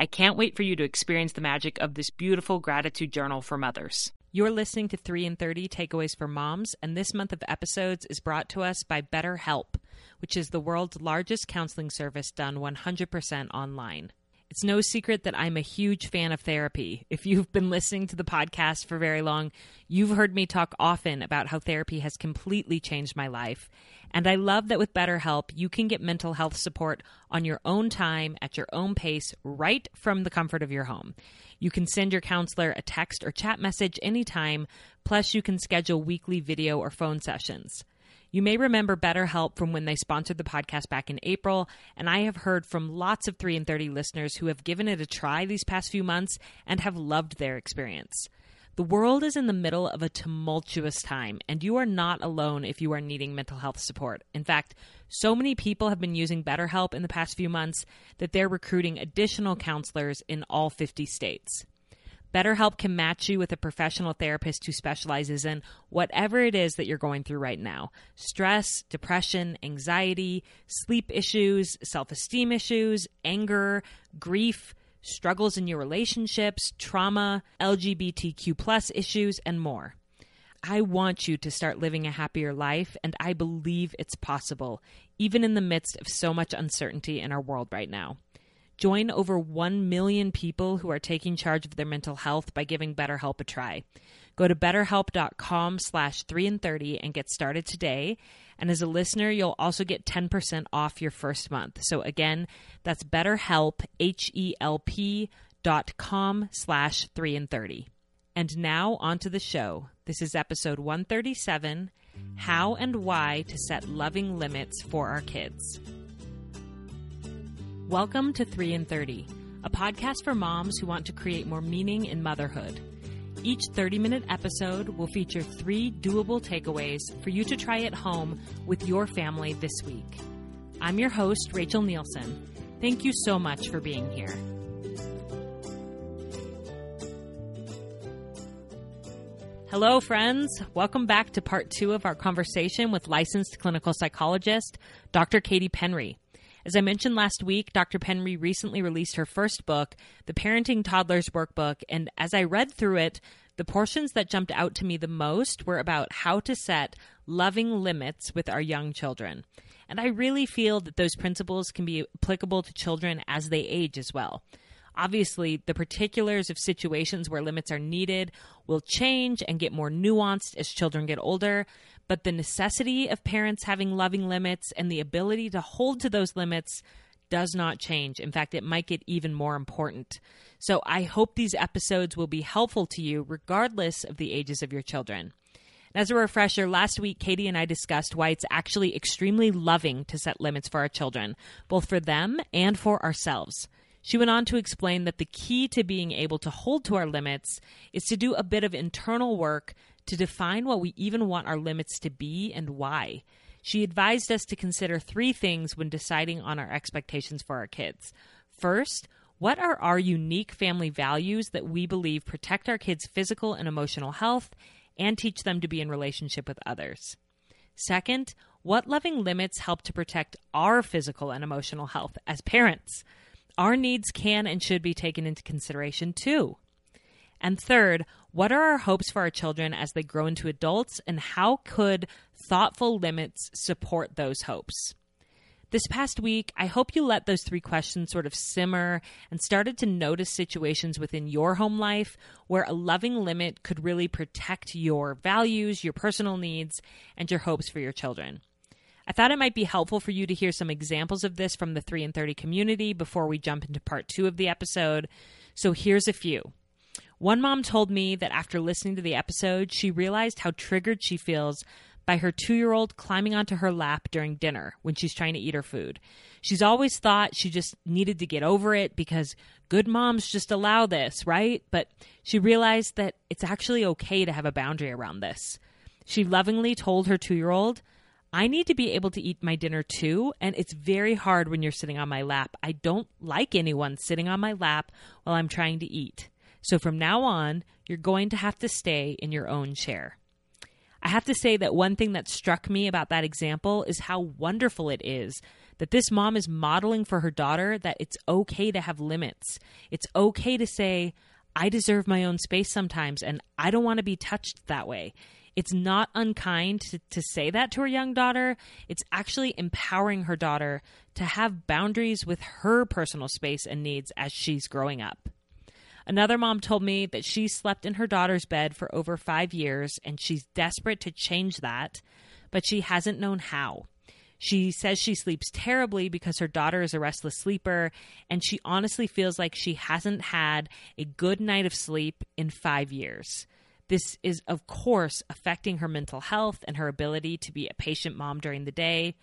I can't wait for you to experience the magic of this beautiful gratitude journal for mothers. You're listening to 3 in 30 Takeaways for Moms, and this month of episodes is brought to us by BetterHelp, which is the world's largest counseling service done 100% online. It's no secret that I'm a huge fan of therapy. If you've been listening to the podcast for very long, you've heard me talk often about how therapy has completely changed my life. And I love that with BetterHelp, you can get mental health support on your own time, at your own pace, right from the comfort of your home. You can send your counselor a text or chat message anytime, plus, you can schedule weekly video or phone sessions. You may remember BetterHelp from when they sponsored the podcast back in April, and I have heard from lots of 3 in 30 listeners who have given it a try these past few months and have loved their experience. The world is in the middle of a tumultuous time, and you are not alone if you are needing mental health support. In fact, so many people have been using BetterHelp in the past few months that they're recruiting additional counselors in all 50 states. BetterHelp can match you with a professional therapist who specializes in whatever it is that you're going through right now stress, depression, anxiety, sleep issues, self esteem issues, anger, grief, struggles in your relationships, trauma, LGBTQ plus issues, and more. I want you to start living a happier life, and I believe it's possible, even in the midst of so much uncertainty in our world right now. Join over 1 million people who are taking charge of their mental health by giving BetterHelp a try. Go to betterhelp.com slash 3 in 30 and get started today. And as a listener, you'll also get 10% off your first month. So again, that's betterhelp, H-E-L-P dot com slash 3 in 30. And now on to the show. This is episode 137, How and Why to Set Loving Limits for Our Kids. Welcome to 3 in 30, a podcast for moms who want to create more meaning in motherhood. Each 30 minute episode will feature three doable takeaways for you to try at home with your family this week. I'm your host, Rachel Nielsen. Thank you so much for being here. Hello, friends. Welcome back to part two of our conversation with licensed clinical psychologist, Dr. Katie Penry. As I mentioned last week, Dr. Penry recently released her first book, The Parenting Toddlers Workbook, and as I read through it, the portions that jumped out to me the most were about how to set loving limits with our young children. And I really feel that those principles can be applicable to children as they age as well. Obviously, the particulars of situations where limits are needed will change and get more nuanced as children get older, but the necessity of parents having loving limits and the ability to hold to those limits does not change. In fact, it might get even more important. So I hope these episodes will be helpful to you regardless of the ages of your children. As a refresher, last week Katie and I discussed why it's actually extremely loving to set limits for our children, both for them and for ourselves. She went on to explain that the key to being able to hold to our limits is to do a bit of internal work to define what we even want our limits to be and why. She advised us to consider three things when deciding on our expectations for our kids. First, what are our unique family values that we believe protect our kids' physical and emotional health and teach them to be in relationship with others? Second, what loving limits help to protect our physical and emotional health as parents? Our needs can and should be taken into consideration too. And third, what are our hopes for our children as they grow into adults, and how could thoughtful limits support those hopes? This past week, I hope you let those three questions sort of simmer and started to notice situations within your home life where a loving limit could really protect your values, your personal needs, and your hopes for your children. I thought it might be helpful for you to hear some examples of this from the 3 in 30 community before we jump into part two of the episode. So here's a few. One mom told me that after listening to the episode, she realized how triggered she feels by her two year old climbing onto her lap during dinner when she's trying to eat her food. She's always thought she just needed to get over it because good moms just allow this, right? But she realized that it's actually okay to have a boundary around this. She lovingly told her two year old, I need to be able to eat my dinner too, and it's very hard when you're sitting on my lap. I don't like anyone sitting on my lap while I'm trying to eat. So from now on, you're going to have to stay in your own chair. I have to say that one thing that struck me about that example is how wonderful it is that this mom is modeling for her daughter that it's okay to have limits. It's okay to say, I deserve my own space sometimes and I don't want to be touched that way. It's not unkind to, to say that to her young daughter. It's actually empowering her daughter to have boundaries with her personal space and needs as she's growing up. Another mom told me that she slept in her daughter's bed for over five years and she's desperate to change that, but she hasn't known how. She says she sleeps terribly because her daughter is a restless sleeper, and she honestly feels like she hasn't had a good night of sleep in five years. This is, of course, affecting her mental health and her ability to be a patient mom during the day.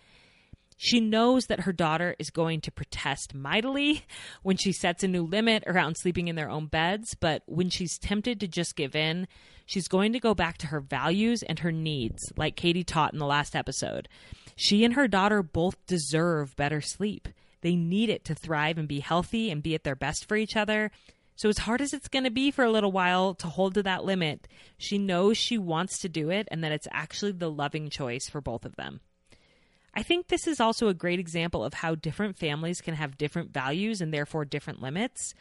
She knows that her daughter is going to protest mightily when she sets a new limit around sleeping in their own beds, but when she's tempted to just give in, she's going to go back to her values and her needs, like Katie taught in the last episode. She and her daughter both deserve better sleep. They need it to thrive and be healthy and be at their best for each other. So, as hard as it's going to be for a little while to hold to that limit, she knows she wants to do it and that it's actually the loving choice for both of them. I think this is also a great example of how different families can have different values and therefore different limits.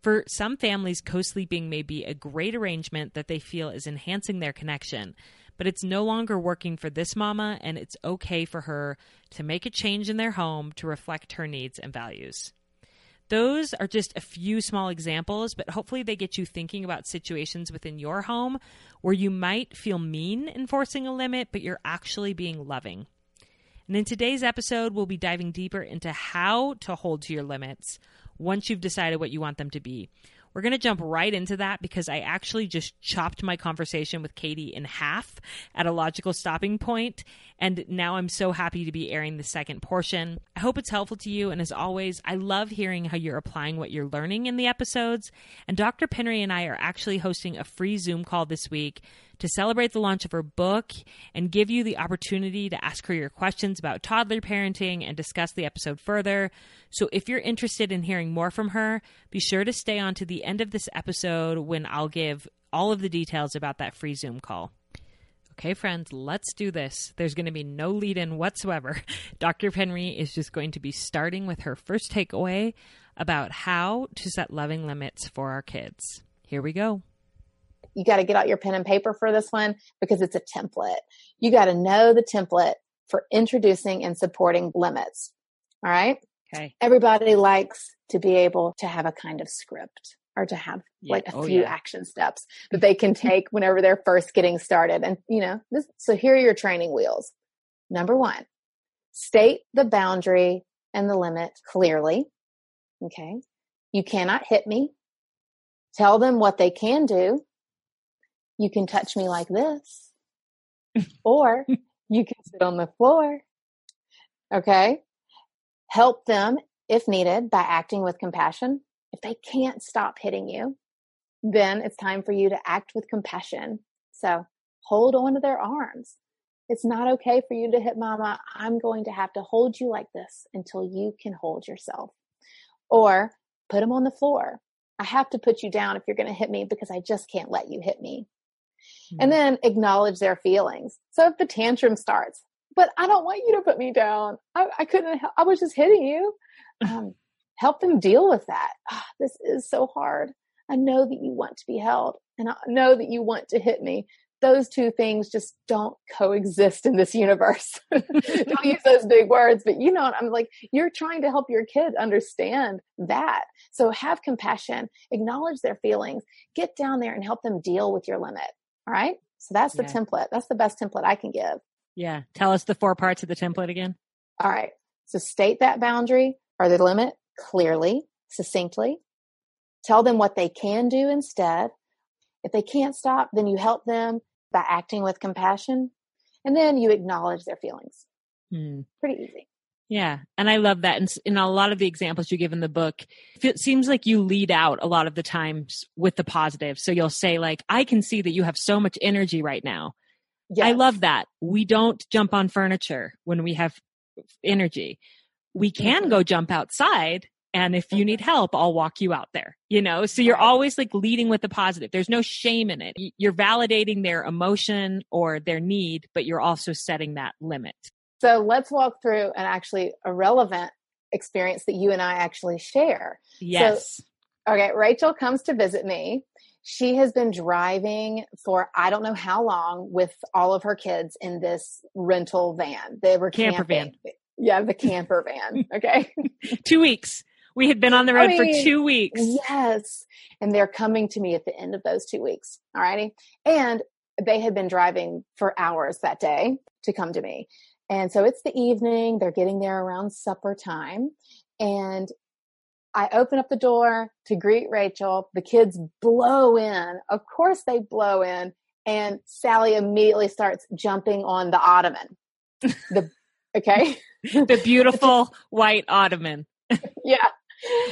For some families, co sleeping may be a great arrangement that they feel is enhancing their connection, but it's no longer working for this mama, and it's okay for her to make a change in their home to reflect her needs and values. Those are just a few small examples, but hopefully they get you thinking about situations within your home where you might feel mean enforcing a limit, but you're actually being loving. And in today's episode, we'll be diving deeper into how to hold to your limits once you've decided what you want them to be. We're going to jump right into that because I actually just chopped my conversation with Katie in half at a logical stopping point, and now I'm so happy to be airing the second portion. I hope it's helpful to you, and as always, I love hearing how you're applying what you're learning in the episodes. And Dr. Penry and I are actually hosting a free Zoom call this week to celebrate the launch of her book and give you the opportunity to ask her your questions about toddler parenting and discuss the episode further. So if you're interested in hearing more from her, be sure to stay on to the end of this episode when I'll give all of the details about that free Zoom call. Okay, friends, let's do this. There's going to be no lead in whatsoever. Dr. Penry is just going to be starting with her first takeaway about how to set loving limits for our kids. Here we go you got to get out your pen and paper for this one because it's a template. You got to know the template for introducing and supporting limits. All right. Okay. Everybody likes to be able to have a kind of script or to have yeah. like a oh, few yeah. action steps that they can take whenever they're first getting started. And, you know, this, so here are your training wheels. Number one, state the boundary and the limit clearly. Okay. You cannot hit me. Tell them what they can do you can touch me like this, or you can sit on the floor. Okay. Help them if needed by acting with compassion. If they can't stop hitting you, then it's time for you to act with compassion. So hold on to their arms. It's not okay for you to hit mama. I'm going to have to hold you like this until you can hold yourself. Or put them on the floor. I have to put you down if you're going to hit me because I just can't let you hit me and then acknowledge their feelings. So if the tantrum starts, but I don't want you to put me down. I, I couldn't, I was just hitting you. Um, help them deal with that. Oh, this is so hard. I know that you want to be held and I know that you want to hit me, those two things just don't coexist in this universe. don't use those big words, but you know, I'm like, you're trying to help your kid understand that. So have compassion, acknowledge their feelings, get down there and help them deal with your limit. All right. So that's the yeah. template. That's the best template I can give. Yeah. Tell us the four parts of the template again. All right. So state that boundary or the limit clearly, succinctly. Tell them what they can do instead. If they can't stop, then you help them by acting with compassion. And then you acknowledge their feelings. Hmm. Pretty easy. Yeah. And I love that. And in a lot of the examples you give in the book, it seems like you lead out a lot of the times with the positive. So you'll say, like, I can see that you have so much energy right now. Yes. I love that. We don't jump on furniture when we have energy. We can mm-hmm. go jump outside and if you need mm-hmm. help i'll walk you out there you know so you're always like leading with the positive there's no shame in it you're validating their emotion or their need but you're also setting that limit so let's walk through an actually a relevant experience that you and i actually share yes so, okay rachel comes to visit me she has been driving for I don't know how long with all of her kids in this rental van. They were camper camping. van. Yeah, the camper van. Okay. Two weeks. We had been on the road I mean, for two weeks. Yes. And they're coming to me at the end of those two weeks. All righty. And they had been driving for hours that day to come to me. And so it's the evening. They're getting there around supper time. And I open up the door to greet Rachel. The kids blow in. Of course, they blow in. And Sally immediately starts jumping on the ottoman. The okay. the beautiful white ottoman. yeah.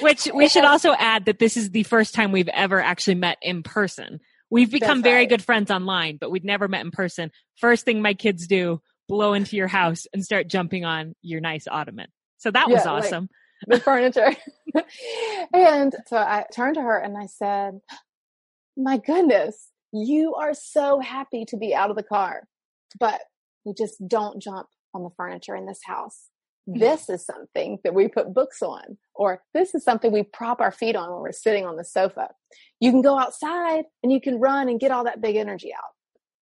Which we should also add that this is the first time we've ever actually met in person. We've become very good friends online, but we'd never met in person. First thing my kids do, blow into your house and start jumping on your nice ottoman. So that yeah, was awesome. Like the furniture. and so I turned to her and I said, My goodness, you are so happy to be out of the car, but you just don't jump on the furniture in this house. Mm-hmm. this is something that we put books on, or this is something we prop our feet on when we're sitting on the sofa. You can go outside and you can run and get all that big energy out.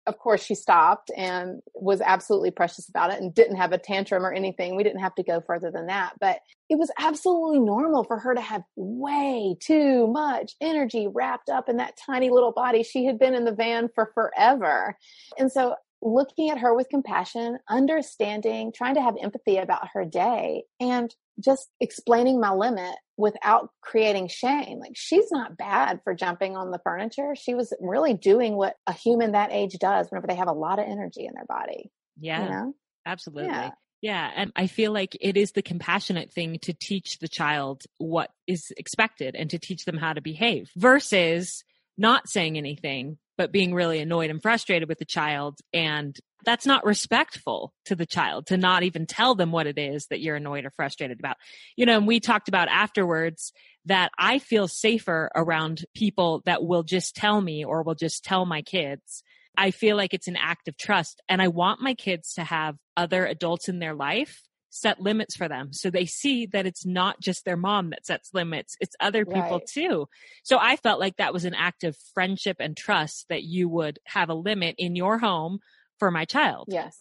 Of course, she stopped and was absolutely precious about it and didn't have a tantrum or anything. We didn't have to go further than that, but it was absolutely normal for her to have way too much energy wrapped up in that tiny little body. She had been in the van for forever. And so looking at her with compassion, understanding, trying to have empathy about her day, and just explaining my limit without creating shame. Like, she's not bad for jumping on the furniture. She was really doing what a human that age does whenever they have a lot of energy in their body. Yeah. You know? Absolutely. Yeah. Yeah. And I feel like it is the compassionate thing to teach the child what is expected and to teach them how to behave versus not saying anything but being really annoyed and frustrated with the child. And that's not respectful to the child to not even tell them what it is that you're annoyed or frustrated about. You know, and we talked about afterwards that I feel safer around people that will just tell me or will just tell my kids. I feel like it's an act of trust. And I want my kids to have other adults in their life set limits for them so they see that it's not just their mom that sets limits it's other people right. too so i felt like that was an act of friendship and trust that you would have a limit in your home for my child yes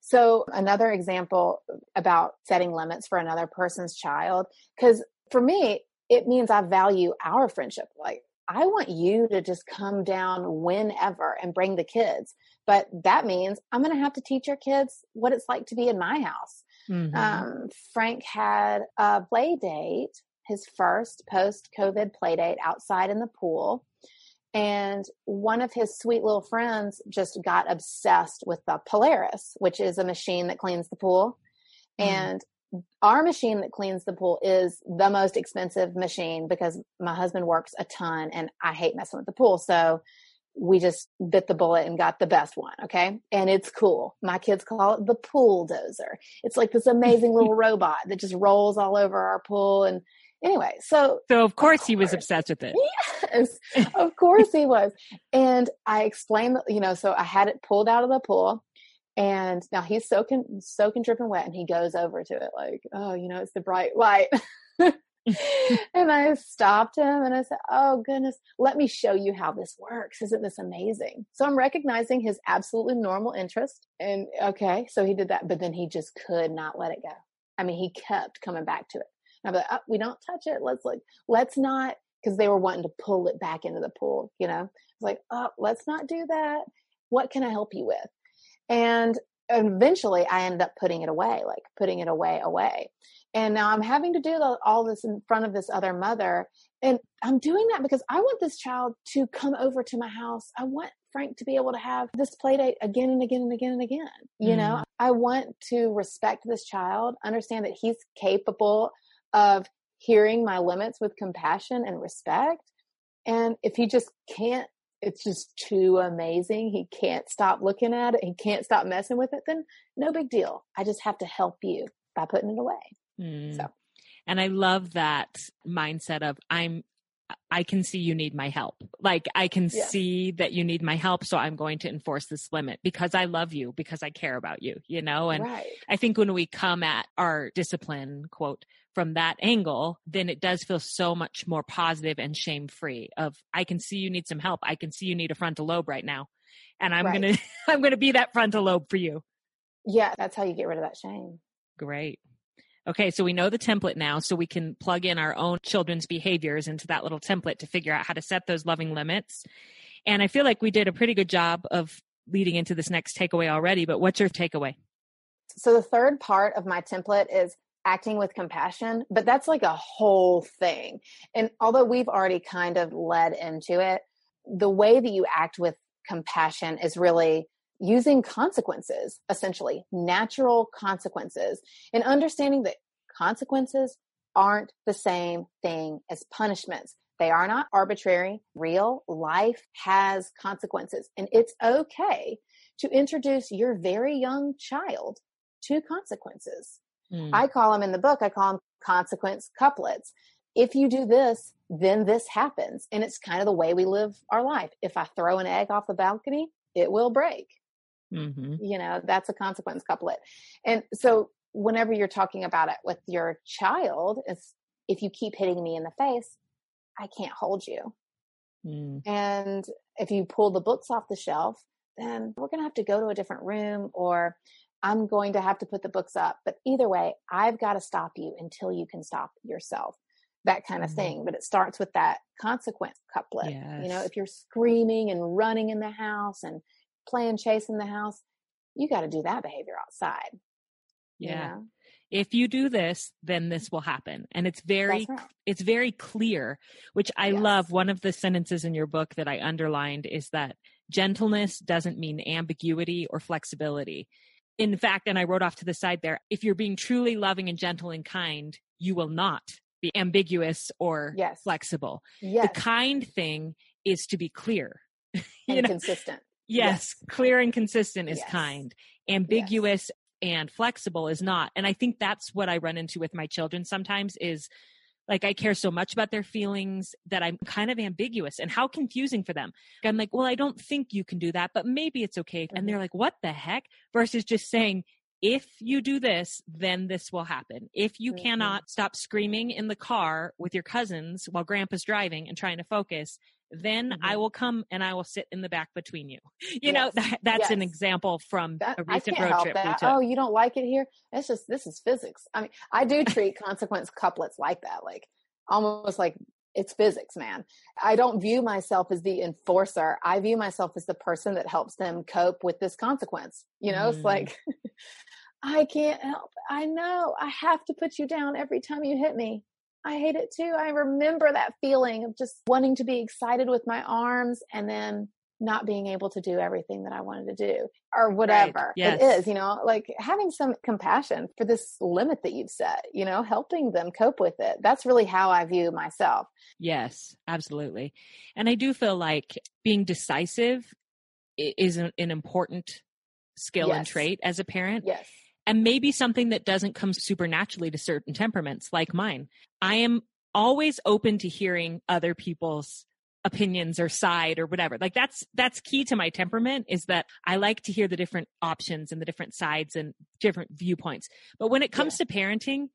so another example about setting limits for another person's child because for me it means i value our friendship like I want you to just come down whenever and bring the kids. But that means I'm going to have to teach your kids what it's like to be in my house. Mm-hmm. Um, Frank had a play date, his first post COVID play date outside in the pool. And one of his sweet little friends just got obsessed with the Polaris, which is a machine that cleans the pool. Mm-hmm. And our machine that cleans the pool is the most expensive machine because my husband works a ton and I hate messing with the pool. So we just bit the bullet and got the best one. Okay. And it's cool. My kids call it the pool dozer. It's like this amazing little robot that just rolls all over our pool. And anyway, so. So of course, of course he was obsessed with it. Yes. of course he was. And I explained, you know, so I had it pulled out of the pool and now he's soaking, soaking, dripping wet and he goes over to it like, oh, you know, it's the bright light. and I stopped him and I said, Oh goodness, let me show you how this works. Isn't this amazing? So I'm recognizing his absolutely normal interest. And okay, so he did that, but then he just could not let it go. I mean, he kept coming back to it. I'm like, oh, we don't touch it. Let's like, let's not, because they were wanting to pull it back into the pool, you know? It's like, oh, let's not do that. What can I help you with? And eventually I ended up putting it away, like putting it away, away. And now I'm having to do all this in front of this other mother. And I'm doing that because I want this child to come over to my house. I want Frank to be able to have this play date again and again and again and again. You mm. know, I want to respect this child, understand that he's capable of hearing my limits with compassion and respect. And if he just can't, it's just too amazing. He can't stop looking at it. He can't stop messing with it. Then no big deal. I just have to help you by putting it away. Mm. So, and I love that mindset of I'm I can see you need my help. Like I can yeah. see that you need my help. So I'm going to enforce this limit because I love you, because I care about you, you know? And right. I think when we come at our discipline quote from that angle, then it does feel so much more positive and shame free of I can see you need some help. I can see you need a frontal lobe right now. And I'm right. going to, I'm going to be that frontal lobe for you. Yeah. That's how you get rid of that shame. Great. Okay, so we know the template now, so we can plug in our own children's behaviors into that little template to figure out how to set those loving limits. And I feel like we did a pretty good job of leading into this next takeaway already, but what's your takeaway? So the third part of my template is acting with compassion, but that's like a whole thing. And although we've already kind of led into it, the way that you act with compassion is really using consequences, essentially natural consequences, and understanding that consequences aren't the same thing as punishments. They are not arbitrary. Real life has consequences, and it's okay to introduce your very young child to consequences. Mm. I call them in the book, I call them consequence couplets. If you do this, then this happens. And it's kind of the way we live our life. If I throw an egg off the balcony, it will break. Mm-hmm. You know, that's a consequence couplet. And so whenever you're talking about it with your child, is if you keep hitting me in the face, I can't hold you. Mm. And if you pull the books off the shelf, then we're going to have to go to a different room or I'm going to have to put the books up. But either way, I've got to stop you until you can stop yourself. That kind of mm-hmm. thing. But it starts with that consequence couplet. Yes. You know, if you're screaming and running in the house and playing chase in the house, you got to do that behavior outside. Yeah. You know? If you do this, then this will happen. And it's very, right. it's very clear, which I yes. love. One of the sentences in your book that I underlined is that gentleness doesn't mean ambiguity or flexibility. In fact, and I wrote off to the side there, if you're being truly loving and gentle and kind, you will not be ambiguous or yes. flexible. Yes. The kind thing is to be clear. you and know? consistent. Yes, yes. clear and consistent is yes. kind. Ambiguous yes. and flexible is not. And I think that's what I run into with my children sometimes is like I care so much about their feelings that I'm kind of ambiguous and how confusing for them. I'm like, well, I don't think you can do that, but maybe it's okay. And they're mm-hmm. like, what the heck? Versus just saying, if you do this, then this will happen. If you mm-hmm. cannot stop screaming in the car with your cousins while grandpa's driving and trying to focus, then mm-hmm. I will come and I will sit in the back between you. You yes. know, that, that's yes. an example from that, a recent road trip. Oh, you don't like it here? It's just, this is physics. I mean, I do treat consequence couplets like that, like almost like it's physics, man. I don't view myself as the enforcer. I view myself as the person that helps them cope with this consequence. You know, mm. it's like, I can't help. I know I have to put you down every time you hit me. I hate it too. I remember that feeling of just wanting to be excited with my arms and then not being able to do everything that I wanted to do or whatever right. yes. it is, you know, like having some compassion for this limit that you've set, you know, helping them cope with it. That's really how I view myself. Yes, absolutely. And I do feel like being decisive is an, an important skill yes. and trait as a parent. Yes and maybe something that doesn't come supernaturally to certain temperaments like mine. I am always open to hearing other people's opinions or side or whatever. Like that's that's key to my temperament is that I like to hear the different options and the different sides and different viewpoints. But when it comes yeah. to parenting,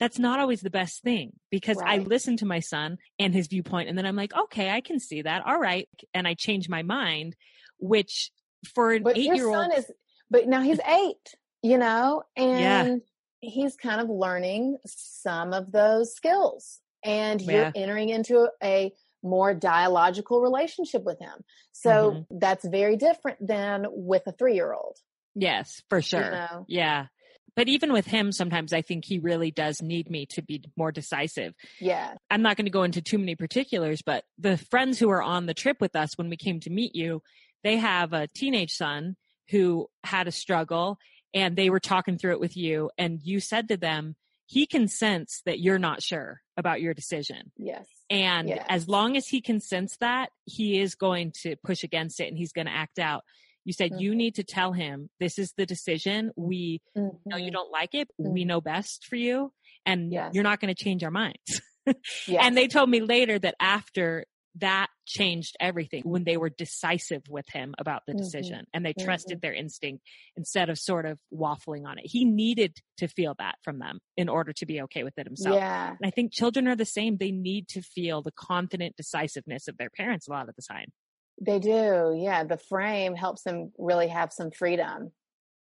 that's not always the best thing because right. I listen to my son and his viewpoint and then I'm like, okay, I can see that. All right. And I change my mind, which for an eight year old is, but now he's eight, you know, and yeah. he's kind of learning some of those skills and you're yeah. entering into a more dialogical relationship with him. So mm-hmm. that's very different than with a three year old. Yes, for sure. You know? Yeah. But even with him, sometimes I think he really does need me to be more decisive. Yeah. I'm not going to go into too many particulars, but the friends who were on the trip with us when we came to meet you, they have a teenage son who had a struggle and they were talking through it with you. And you said to them, he can sense that you're not sure about your decision. Yes. And yes. as long as he can sense that, he is going to push against it and he's going to act out. You said mm-hmm. you need to tell him this is the decision. We mm-hmm. know you mm-hmm. don't like it. Mm-hmm. We know best for you and yes. you're not going to change our minds. yes. And they told me later that after that changed everything when they were decisive with him about the mm-hmm. decision mm-hmm. and they trusted mm-hmm. their instinct instead of sort of waffling on it. He needed to feel that from them in order to be okay with it himself. Yeah. And I think children are the same. They need to feel the confident decisiveness of their parents a lot of the time. They do. Yeah. The frame helps them really have some freedom.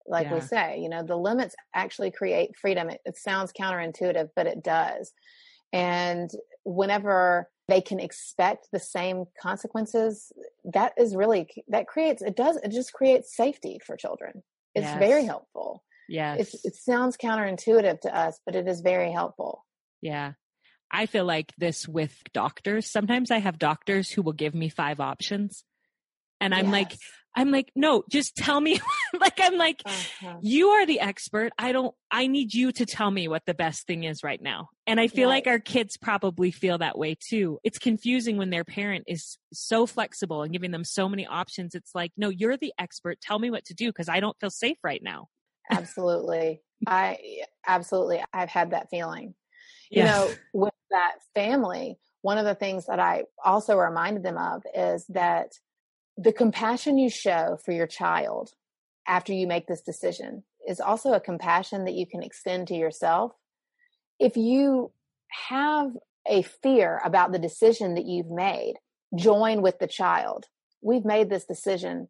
Like yeah. we say, you know, the limits actually create freedom. It, it sounds counterintuitive, but it does. And whenever they can expect the same consequences, that is really, that creates, it does, it just creates safety for children. It's yes. very helpful. Yeah. It sounds counterintuitive to us, but it is very helpful. Yeah. I feel like this with doctors. Sometimes I have doctors who will give me five options. And I'm yes. like, I'm like, no, just tell me. like, I'm like, uh-huh. you are the expert. I don't, I need you to tell me what the best thing is right now. And I feel right. like our kids probably feel that way too. It's confusing when their parent is so flexible and giving them so many options. It's like, no, you're the expert. Tell me what to do because I don't feel safe right now. absolutely. I, absolutely. I've had that feeling. You know, with that family, one of the things that I also reminded them of is that the compassion you show for your child after you make this decision is also a compassion that you can extend to yourself. If you have a fear about the decision that you've made, join with the child. We've made this decision.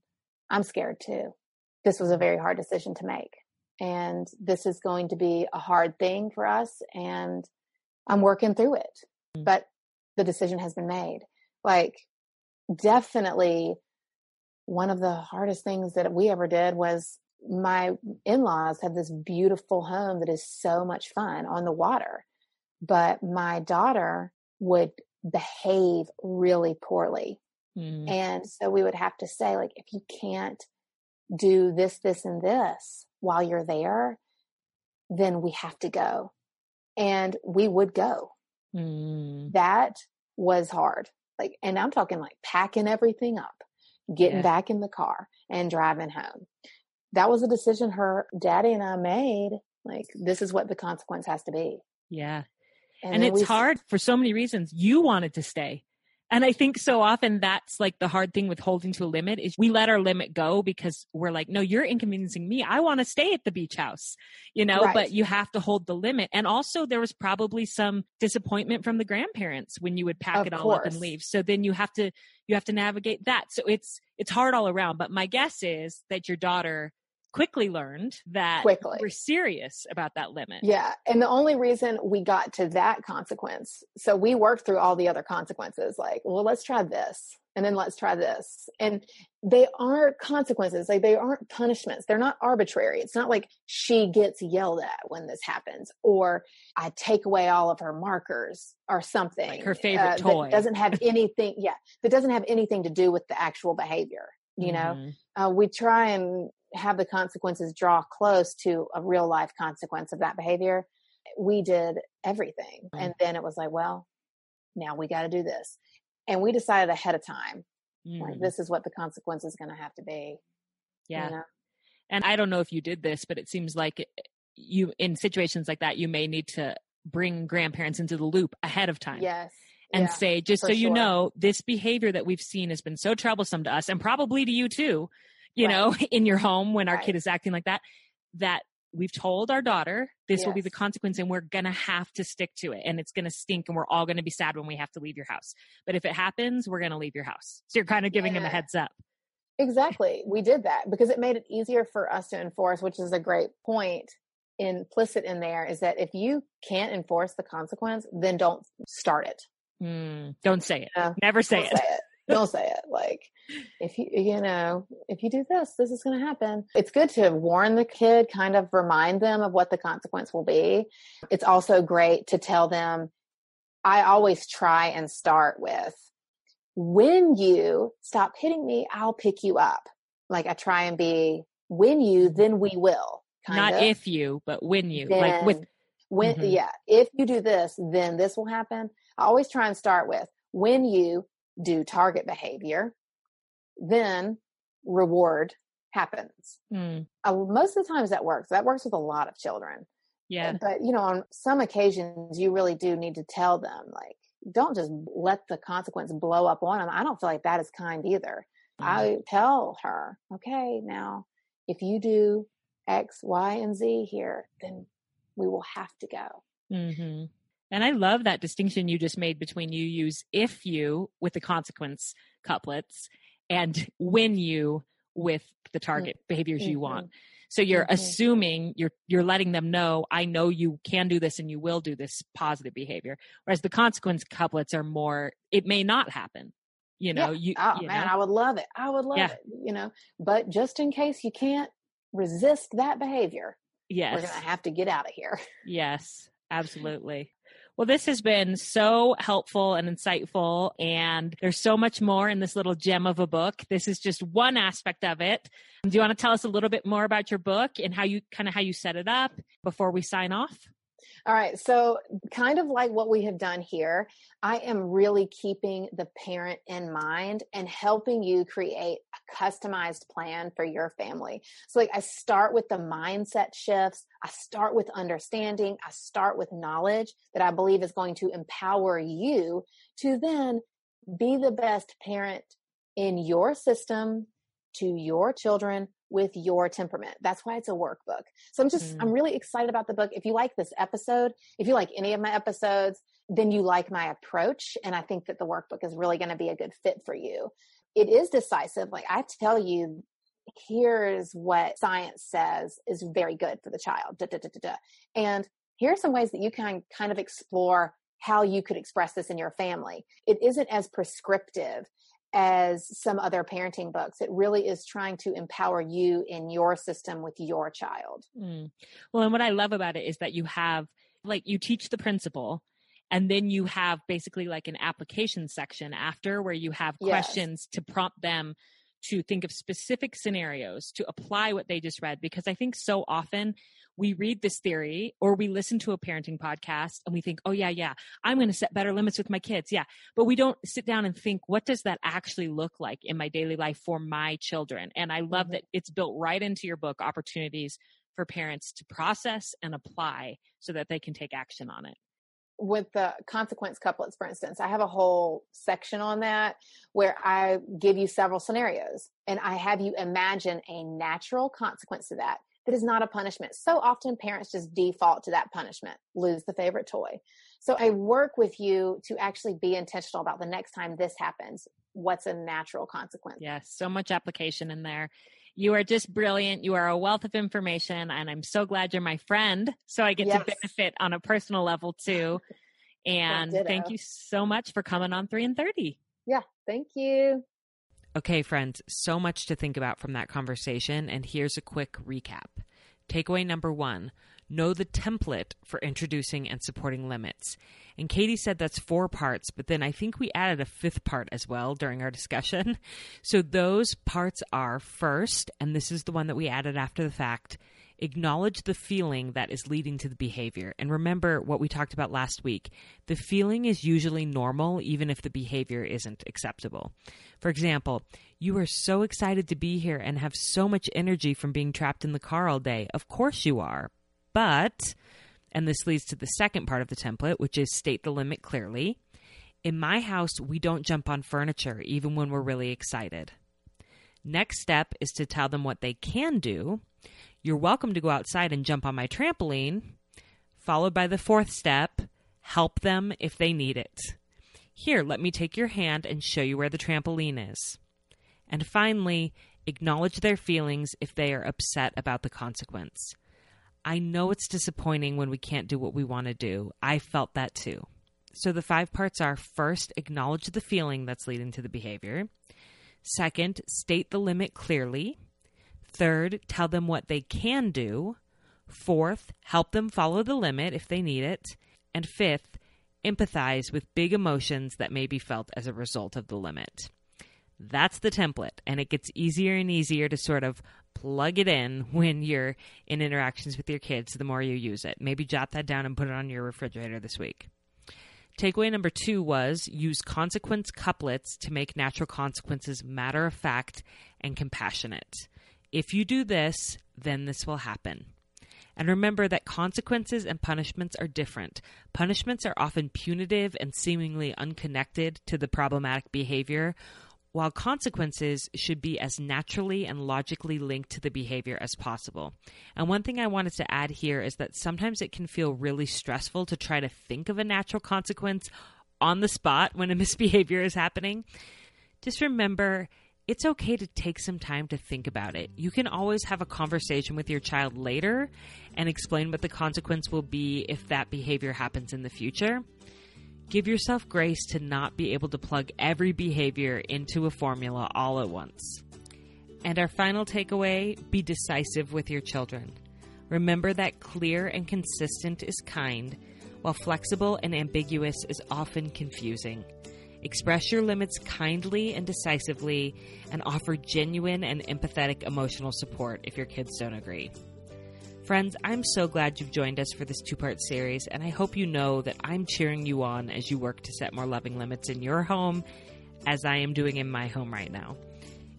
I'm scared too. This was a very hard decision to make. And this is going to be a hard thing for us. And I'm working through it. Mm. But the decision has been made. Like, definitely one of the hardest things that we ever did was my in-laws have this beautiful home that is so much fun on the water but my daughter would behave really poorly. Mm. and so we would have to say like if you can't do this this and this while you're there then we have to go. And we would go. Mm. that was hard. Like and i'm talking like packing everything up getting yeah. back in the car and driving home. That was a decision her daddy and I made. Like, this is what the consequence has to be. Yeah. And, and it's we, hard for so many reasons. You wanted to stay. And I think so often that's like the hard thing with holding to a limit is we let our limit go because we're like, no, you're inconveniencing me. I want to stay at the beach house, you know, right. but you have to hold the limit. And also there was probably some disappointment from the grandparents when you would pack of it all course. up and leave. So then you have to, you have to navigate that. So it's, it's hard all around. But my guess is that your daughter quickly learned that quickly. we're serious about that limit. Yeah. And the only reason we got to that consequence, so we worked through all the other consequences, like, well, let's try this and then let's try this. And they are consequences, like they aren't punishments. They're not arbitrary. It's not like she gets yelled at when this happens or I take away all of her markers or something. Like her favorite uh, toy. doesn't have anything, yeah, that doesn't have anything to do with the actual behavior. You mm-hmm. know, uh, we try and have the consequences draw close to a real life consequence of that behavior. We did everything. Mm-hmm. And then it was like, well, now we got to do this. And we decided ahead of time, mm-hmm. like, this is what the consequence is going to have to be. Yeah. You know? And I don't know if you did this, but it seems like you, in situations like that, you may need to bring grandparents into the loop ahead of time. Yes and yeah, say, just so sure. you know, this behavior that we've seen has been so troublesome to us and probably to you too you right. know, in your home when our right. kid is acting like that, that we've told our daughter this yes. will be the consequence and we're going to have to stick to it and it's going to stink and we're all going to be sad when we have to leave your house. But if it happens, we're going to leave your house. So you're kind of giving yeah. them a heads up. Exactly. We did that because it made it easier for us to enforce, which is a great point implicit in there is that if you can't enforce the consequence, then don't start it. Mm, don't say it. Know? Never say it. say it. Don't say it. Like if you you know if you do this, this is going to happen. It's good to warn the kid, kind of remind them of what the consequence will be. It's also great to tell them. I always try and start with when you stop hitting me, I'll pick you up. Like I try and be when you, then we will. Not of. if you, but when you. Then, like with when mm-hmm. yeah, if you do this, then this will happen. I always try and start with when you do target behavior, then reward happens. Mm. Uh, most of the times that works. That works with a lot of children. Yeah. But you know, on some occasions you really do need to tell them like don't just let the consequence blow up on them. I don't feel like that is kind either. Mm-hmm. I tell her, okay, now if you do X, Y, and Z here, then we will have to go. Mm-hmm. And I love that distinction you just made between you use if you with the consequence couplets and when you with the target mm-hmm. behaviors you want. So you're mm-hmm. assuming you're you're letting them know I know you can do this and you will do this positive behavior. Whereas the consequence couplets are more it may not happen. You know, yeah. you oh you man, know? I would love it. I would love yeah. it. You know, but just in case you can't resist that behavior, yes. we're gonna have to get out of here. Yes, absolutely. Well, this has been so helpful and insightful, and there's so much more in this little gem of a book. This is just one aspect of it. Do you want to tell us a little bit more about your book and how you kind of how you set it up before we sign off? All right. So, kind of like what we have done here, I am really keeping the parent in mind and helping you create a customized plan for your family. So, like, I start with the mindset shifts, I start with understanding, I start with knowledge that I believe is going to empower you to then be the best parent in your system to your children with your temperament. That's why it's a workbook. So I'm just, mm. I'm really excited about the book. If you like this episode, if you like any of my episodes, then you like my approach. And I think that the workbook is really going to be a good fit for you. It is decisive. Like I tell you, here's what science says is very good for the child. Da, da, da, and here are some ways that you can kind of explore how you could express this in your family. It isn't as prescriptive as some other parenting books. It really is trying to empower you in your system with your child. Mm. Well, and what I love about it is that you have, like, you teach the principle. And then you have basically like an application section after where you have questions yes. to prompt them to think of specific scenarios to apply what they just read. Because I think so often we read this theory or we listen to a parenting podcast and we think, oh, yeah, yeah, I'm going to set better limits with my kids. Yeah. But we don't sit down and think, what does that actually look like in my daily life for my children? And I love mm-hmm. that it's built right into your book, opportunities for parents to process and apply so that they can take action on it with the consequence couplets, for instance, I have a whole section on that where I give you several scenarios and I have you imagine a natural consequence to that that is not a punishment. So often parents just default to that punishment, lose the favorite toy. So I work with you to actually be intentional about the next time this happens, what's a natural consequence. Yes, so much application in there. You are just brilliant. You are a wealth of information, and I'm so glad you're my friend. So I get yes. to benefit on a personal level too. And thank you so much for coming on 3 in 30. Yeah, thank you. Okay, friends, so much to think about from that conversation, and here's a quick recap. Takeaway number one know the template for introducing and supporting limits. And Katie said that's four parts, but then I think we added a fifth part as well during our discussion. So those parts are first, and this is the one that we added after the fact Acknowledge the feeling that is leading to the behavior. And remember what we talked about last week. The feeling is usually normal, even if the behavior isn't acceptable. For example, you are so excited to be here and have so much energy from being trapped in the car all day. Of course you are. But, and this leads to the second part of the template, which is state the limit clearly. In my house, we don't jump on furniture, even when we're really excited. Next step is to tell them what they can do You're welcome to go outside and jump on my trampoline. Followed by the fourth step help them if they need it. Here, let me take your hand and show you where the trampoline is. And finally, acknowledge their feelings if they are upset about the consequence. I know it's disappointing when we can't do what we want to do. I felt that too. So the five parts are first, acknowledge the feeling that's leading to the behavior. Second, state the limit clearly. Third, tell them what they can do. Fourth, help them follow the limit if they need it. And fifth, empathize with big emotions that may be felt as a result of the limit. That's the template, and it gets easier and easier to sort of plug it in when you're in interactions with your kids the more you use it. Maybe jot that down and put it on your refrigerator this week. Takeaway number two was use consequence couplets to make natural consequences matter of fact and compassionate. If you do this, then this will happen. And remember that consequences and punishments are different. Punishments are often punitive and seemingly unconnected to the problematic behavior, while consequences should be as naturally and logically linked to the behavior as possible. And one thing I wanted to add here is that sometimes it can feel really stressful to try to think of a natural consequence on the spot when a misbehavior is happening. Just remember it's okay to take some time to think about it. You can always have a conversation with your child later and explain what the consequence will be if that behavior happens in the future. Give yourself grace to not be able to plug every behavior into a formula all at once. And our final takeaway be decisive with your children. Remember that clear and consistent is kind, while flexible and ambiguous is often confusing. Express your limits kindly and decisively, and offer genuine and empathetic emotional support if your kids don't agree. Friends, I'm so glad you've joined us for this two part series, and I hope you know that I'm cheering you on as you work to set more loving limits in your home, as I am doing in my home right now.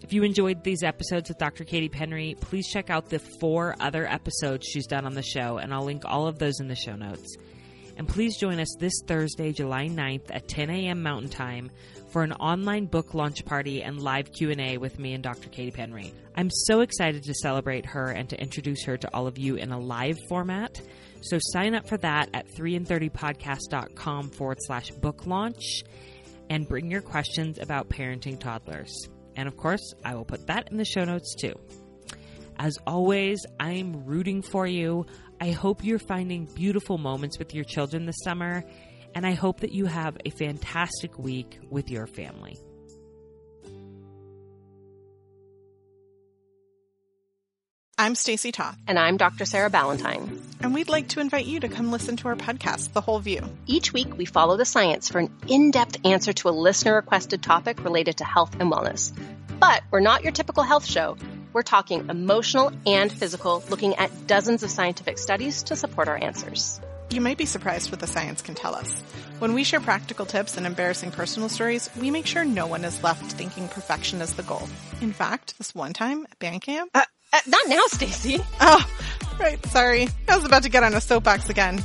If you enjoyed these episodes with Dr. Katie Penry, please check out the four other episodes she's done on the show, and I'll link all of those in the show notes. And please join us this Thursday, July 9th at 10 a.m. Mountain Time for an online book launch party and live Q&A with me and Dr. Katie Penry. I'm so excited to celebrate her and to introduce her to all of you in a live format. So sign up for that at 3and30podcast.com forward slash book launch and bring your questions about parenting toddlers. And of course, I will put that in the show notes too. As always, I'm rooting for you. I hope you're finding beautiful moments with your children this summer, and I hope that you have a fantastic week with your family. I'm Stacy Toth. And I'm Dr. Sarah Ballantyne. And we'd like to invite you to come listen to our podcast, The Whole View. Each week, we follow the science for an in depth answer to a listener requested topic related to health and wellness. But we're not your typical health show. We're talking emotional and physical, looking at dozens of scientific studies to support our answers. You might be surprised what the science can tell us. When we share practical tips and embarrassing personal stories, we make sure no one is left thinking perfection is the goal. In fact, this one time at band camp, uh, uh, not now, Stacy. Oh, right. Sorry, I was about to get on a soapbox again.